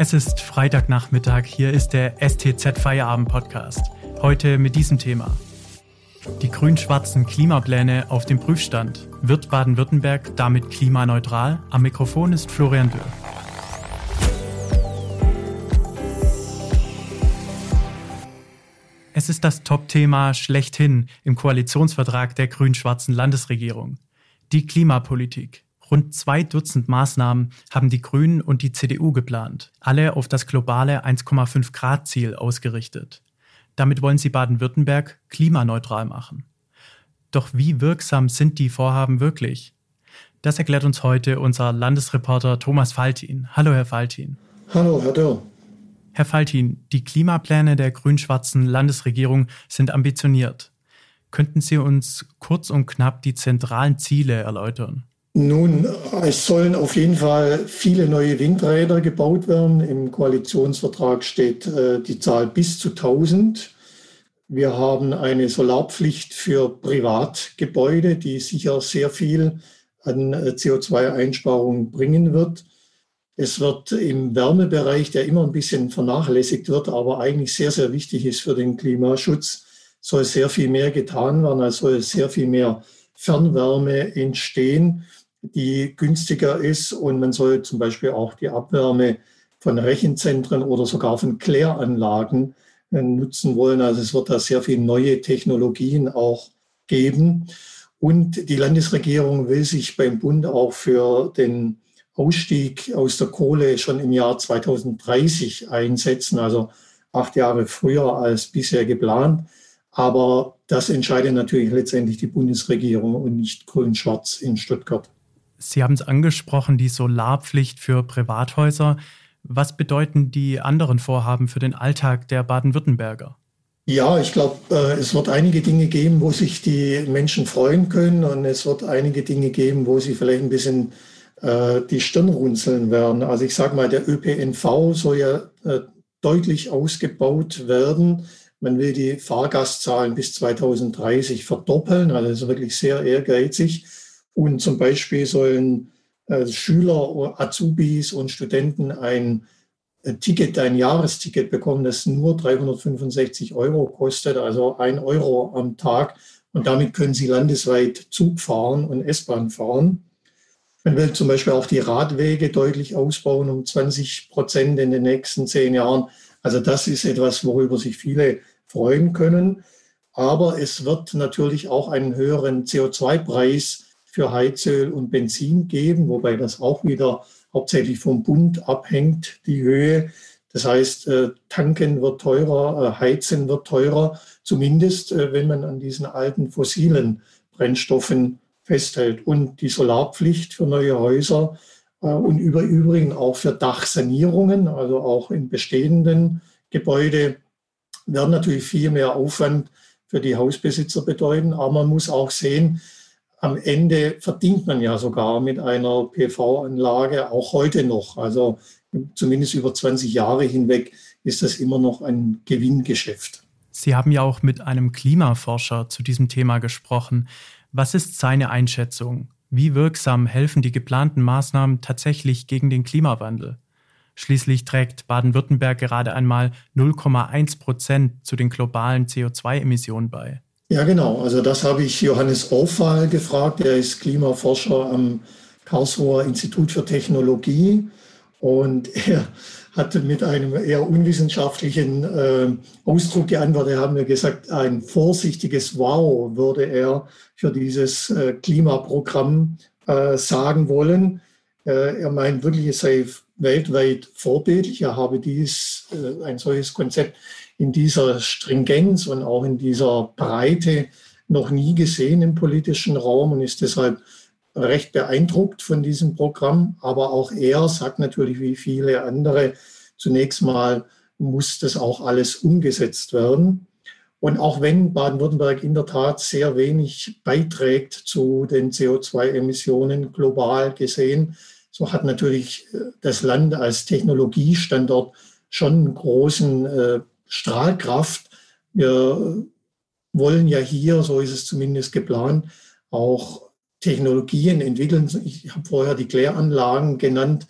Es ist Freitagnachmittag, hier ist der STZ Feierabend Podcast. Heute mit diesem Thema. Die grün-schwarzen Klimapläne auf dem Prüfstand. Wird Baden-Württemberg damit klimaneutral? Am Mikrofon ist Florian Dürr. Es ist das Top-Thema schlechthin im Koalitionsvertrag der grün-schwarzen Landesregierung. Die Klimapolitik. Rund zwei Dutzend Maßnahmen haben die Grünen und die CDU geplant, alle auf das globale 1,5 Grad Ziel ausgerichtet. Damit wollen sie Baden-Württemberg klimaneutral machen. Doch wie wirksam sind die Vorhaben wirklich? Das erklärt uns heute unser Landesreporter Thomas Faltin. Hallo, Herr Faltin. Hallo, Herr Dörr. Herr Faltin, die Klimapläne der grün-schwarzen Landesregierung sind ambitioniert. Könnten Sie uns kurz und knapp die zentralen Ziele erläutern? Nun, es sollen auf jeden Fall viele neue Windräder gebaut werden. Im Koalitionsvertrag steht äh, die Zahl bis zu 1000. Wir haben eine Solarpflicht für Privatgebäude, die sicher sehr viel an äh, CO2-Einsparungen bringen wird. Es wird im Wärmebereich, der immer ein bisschen vernachlässigt wird, aber eigentlich sehr, sehr wichtig ist für den Klimaschutz, soll sehr viel mehr getan werden, also soll sehr viel mehr Fernwärme entstehen die günstiger ist. Und man soll zum Beispiel auch die Abwärme von Rechenzentren oder sogar von Kläranlagen äh, nutzen wollen. Also es wird da sehr viele neue Technologien auch geben. Und die Landesregierung will sich beim Bund auch für den Ausstieg aus der Kohle schon im Jahr 2030 einsetzen, also acht Jahre früher als bisher geplant. Aber das entscheidet natürlich letztendlich die Bundesregierung und nicht Grün-Schwarz in Stuttgart. Sie haben es angesprochen, die Solarpflicht für Privathäuser. Was bedeuten die anderen Vorhaben für den Alltag der Baden-Württemberger? Ja, ich glaube, äh, es wird einige Dinge geben, wo sich die Menschen freuen können und es wird einige Dinge geben, wo sie vielleicht ein bisschen äh, die Stirn runzeln werden. Also ich sage mal, der ÖPNV soll ja äh, deutlich ausgebaut werden. Man will die Fahrgastzahlen bis 2030 verdoppeln, also das ist wirklich sehr ehrgeizig. Und zum Beispiel sollen äh, Schüler, Azubis und Studenten ein äh, Ticket, ein Jahresticket bekommen, das nur 365 Euro kostet, also ein Euro am Tag. Und damit können sie landesweit Zug fahren und S-Bahn fahren. Man will zum Beispiel auch die Radwege deutlich ausbauen um 20 Prozent in den nächsten zehn Jahren. Also das ist etwas, worüber sich viele freuen können. Aber es wird natürlich auch einen höheren CO2-Preis für Heizöl und Benzin geben, wobei das auch wieder hauptsächlich vom Bund abhängt, die Höhe. Das heißt, äh, tanken wird teurer, äh, heizen wird teurer, zumindest äh, wenn man an diesen alten fossilen Brennstoffen festhält. Und die Solarpflicht für neue Häuser und über übrigen auch für Dachsanierungen, also auch in bestehenden Gebäuden, werden natürlich viel mehr Aufwand für die Hausbesitzer bedeuten. Aber man muss auch sehen, am Ende verdient man ja sogar mit einer PV-Anlage auch heute noch. Also zumindest über 20 Jahre hinweg ist das immer noch ein Gewinngeschäft. Sie haben ja auch mit einem Klimaforscher zu diesem Thema gesprochen. Was ist seine Einschätzung? Wie wirksam helfen die geplanten Maßnahmen tatsächlich gegen den Klimawandel? Schließlich trägt Baden-Württemberg gerade einmal 0,1 Prozent zu den globalen CO2-Emissionen bei. Ja, genau. Also das habe ich Johannes Aufwahl gefragt. Er ist Klimaforscher am Karlsruher Institut für Technologie. Und er hatte mit einem eher unwissenschaftlichen äh, Ausdruck geantwortet. Er hat mir gesagt, ein vorsichtiges Wow würde er für dieses äh, Klimaprogramm äh, sagen wollen. Äh, er meint wirklich, es sei weltweit vorbildlich. Er habe dies, äh, ein solches Konzept in dieser Stringenz und auch in dieser Breite noch nie gesehen im politischen Raum und ist deshalb recht beeindruckt von diesem Programm. Aber auch er sagt natürlich wie viele andere, zunächst mal muss das auch alles umgesetzt werden. Und auch wenn Baden-Württemberg in der Tat sehr wenig beiträgt zu den CO2-Emissionen global gesehen, so hat natürlich äh, das Land als Technologiestandort schon einen großen äh, Strahlkraft. Wir wollen ja hier, so ist es zumindest geplant, auch Technologien entwickeln. Ich habe vorher die Kläranlagen genannt,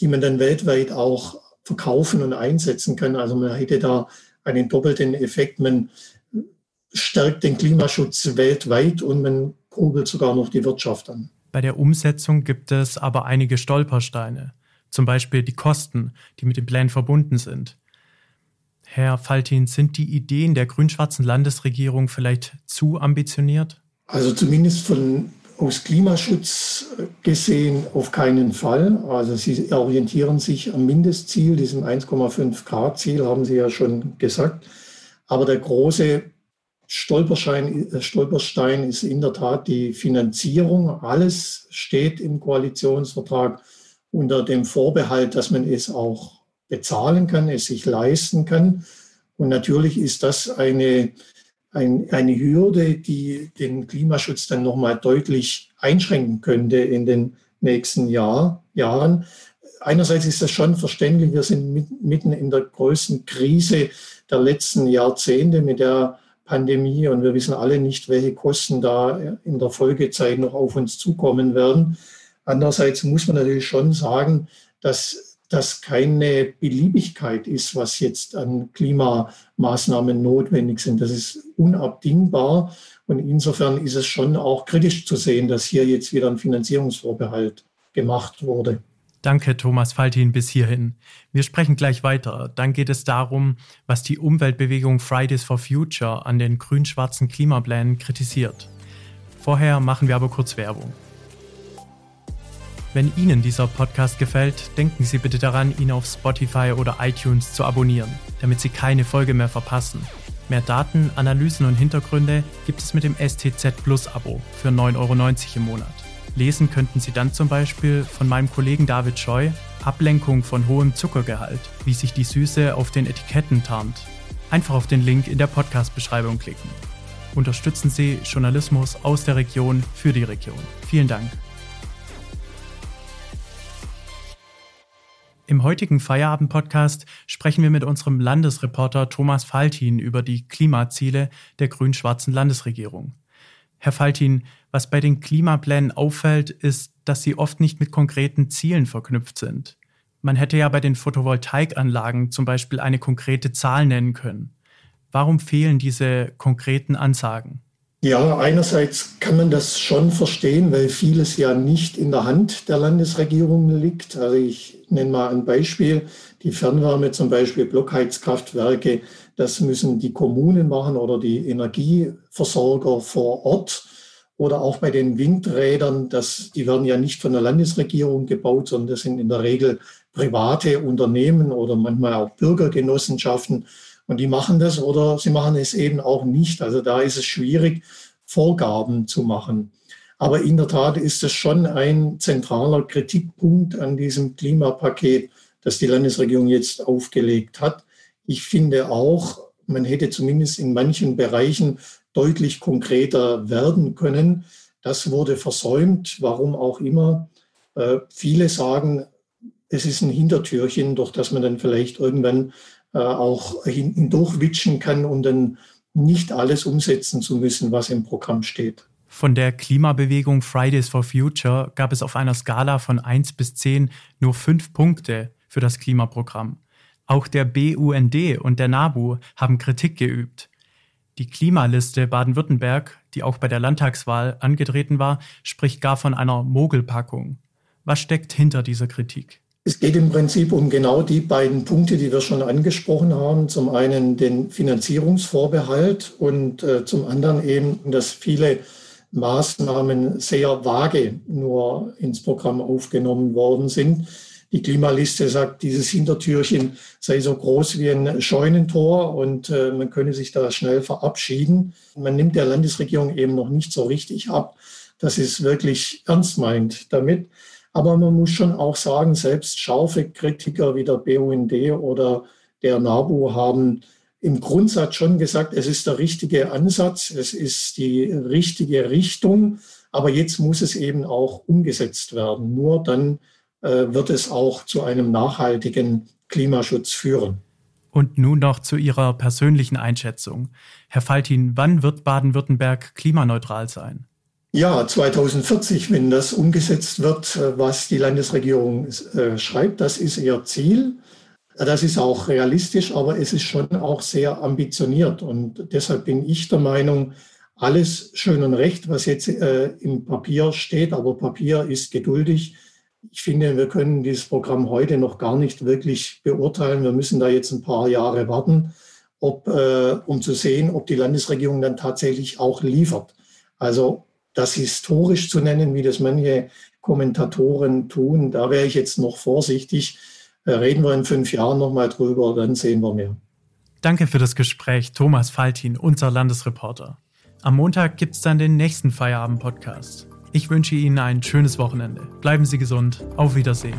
die man dann weltweit auch verkaufen und einsetzen kann. Also man hätte da einen doppelten Effekt. Man stärkt den Klimaschutz weltweit und man kurbelt sogar noch die Wirtschaft an. Bei der Umsetzung gibt es aber einige Stolpersteine, zum Beispiel die Kosten, die mit den Plänen verbunden sind. Herr Faltin, sind die Ideen der grün-schwarzen Landesregierung vielleicht zu ambitioniert? Also zumindest von aus Klimaschutz gesehen auf keinen Fall. Also Sie orientieren sich am Mindestziel, diesem 1,5 Grad Ziel, haben Sie ja schon gesagt. Aber der große äh, Stolperstein ist in der Tat die Finanzierung. Alles steht im Koalitionsvertrag unter dem Vorbehalt, dass man es auch bezahlen kann, es sich leisten kann. Und natürlich ist das eine ein, eine Hürde, die den Klimaschutz dann nochmal deutlich einschränken könnte in den nächsten Jahr, Jahren. Einerseits ist das schon verständlich, wir sind mit, mitten in der größten Krise der letzten Jahrzehnte mit der Pandemie und wir wissen alle nicht, welche Kosten da in der Folgezeit noch auf uns zukommen werden. Andererseits muss man natürlich schon sagen, dass das keine Beliebigkeit ist, was jetzt an Klimamaßnahmen notwendig sind. Das ist unabdingbar. Und insofern ist es schon auch kritisch zu sehen, dass hier jetzt wieder ein Finanzierungsvorbehalt gemacht wurde. Danke, Thomas Faltin, bis hierhin. Wir sprechen gleich weiter. Dann geht es darum, was die Umweltbewegung Fridays for Future an den grün-schwarzen Klimaplänen kritisiert. Vorher machen wir aber kurz Werbung. Wenn Ihnen dieser Podcast gefällt, denken Sie bitte daran, ihn auf Spotify oder iTunes zu abonnieren, damit Sie keine Folge mehr verpassen. Mehr Daten, Analysen und Hintergründe gibt es mit dem STZ Plus Abo für 9,90 Euro im Monat. Lesen könnten Sie dann zum Beispiel von meinem Kollegen David Scheu Ablenkung von hohem Zuckergehalt, wie sich die Süße auf den Etiketten tarnt. Einfach auf den Link in der Podcast-Beschreibung klicken. Unterstützen Sie Journalismus aus der Region für die Region. Vielen Dank. Im heutigen Feierabend-Podcast sprechen wir mit unserem Landesreporter Thomas Faltin über die Klimaziele der grün-schwarzen Landesregierung. Herr Faltin, was bei den Klimaplänen auffällt, ist, dass sie oft nicht mit konkreten Zielen verknüpft sind. Man hätte ja bei den Photovoltaikanlagen zum Beispiel eine konkrete Zahl nennen können. Warum fehlen diese konkreten Ansagen? Ja, einerseits kann man das schon verstehen, weil vieles ja nicht in der Hand der Landesregierung liegt. Also ich nenne mal ein Beispiel. Die Fernwärme, zum Beispiel Blockheizkraftwerke, das müssen die Kommunen machen oder die Energieversorger vor Ort. Oder auch bei den Windrädern, das, die werden ja nicht von der Landesregierung gebaut, sondern das sind in der Regel private Unternehmen oder manchmal auch Bürgergenossenschaften. Und die machen das oder sie machen es eben auch nicht. Also da ist es schwierig, Vorgaben zu machen. Aber in der Tat ist es schon ein zentraler Kritikpunkt an diesem Klimapaket, das die Landesregierung jetzt aufgelegt hat. Ich finde auch, man hätte zumindest in manchen Bereichen deutlich konkreter werden können. Das wurde versäumt, warum auch immer. Äh, viele sagen, es ist ein Hintertürchen, durch das man dann vielleicht irgendwann auch hindurchwitschen kann und dann nicht alles umsetzen zu müssen, was im Programm steht. Von der Klimabewegung Fridays for Future gab es auf einer Skala von 1 bis 10 nur fünf Punkte für das Klimaprogramm. Auch der BUND und der NABU haben Kritik geübt. Die Klimaliste Baden-Württemberg, die auch bei der Landtagswahl angetreten war, spricht gar von einer Mogelpackung. Was steckt hinter dieser Kritik? Es geht im Prinzip um genau die beiden Punkte, die wir schon angesprochen haben. Zum einen den Finanzierungsvorbehalt und äh, zum anderen eben, dass viele Maßnahmen sehr vage nur ins Programm aufgenommen worden sind. Die Klimaliste sagt, dieses Hintertürchen sei so groß wie ein Scheunentor und äh, man könne sich da schnell verabschieden. Man nimmt der Landesregierung eben noch nicht so richtig ab, dass es wirklich ernst meint damit. Aber man muss schon auch sagen, selbst scharfe Kritiker wie der BUND oder der NABU haben im Grundsatz schon gesagt, es ist der richtige Ansatz, es ist die richtige Richtung, aber jetzt muss es eben auch umgesetzt werden. Nur dann äh, wird es auch zu einem nachhaltigen Klimaschutz führen. Und nun noch zu Ihrer persönlichen Einschätzung. Herr Faltin, wann wird Baden-Württemberg klimaneutral sein? Ja, 2040, wenn das umgesetzt wird, was die Landesregierung äh, schreibt, das ist ihr Ziel. Das ist auch realistisch, aber es ist schon auch sehr ambitioniert. Und deshalb bin ich der Meinung, alles schön und recht, was jetzt äh, im Papier steht, aber Papier ist geduldig. Ich finde, wir können dieses Programm heute noch gar nicht wirklich beurteilen. Wir müssen da jetzt ein paar Jahre warten, ob, äh, um zu sehen, ob die Landesregierung dann tatsächlich auch liefert. Also das historisch zu nennen, wie das manche Kommentatoren tun, da wäre ich jetzt noch vorsichtig. Äh, reden wir in fünf Jahren nochmal drüber, dann sehen wir mehr. Danke für das Gespräch, Thomas Faltin, unser Landesreporter. Am Montag gibt es dann den nächsten Feierabend-Podcast. Ich wünsche Ihnen ein schönes Wochenende. Bleiben Sie gesund. Auf Wiedersehen.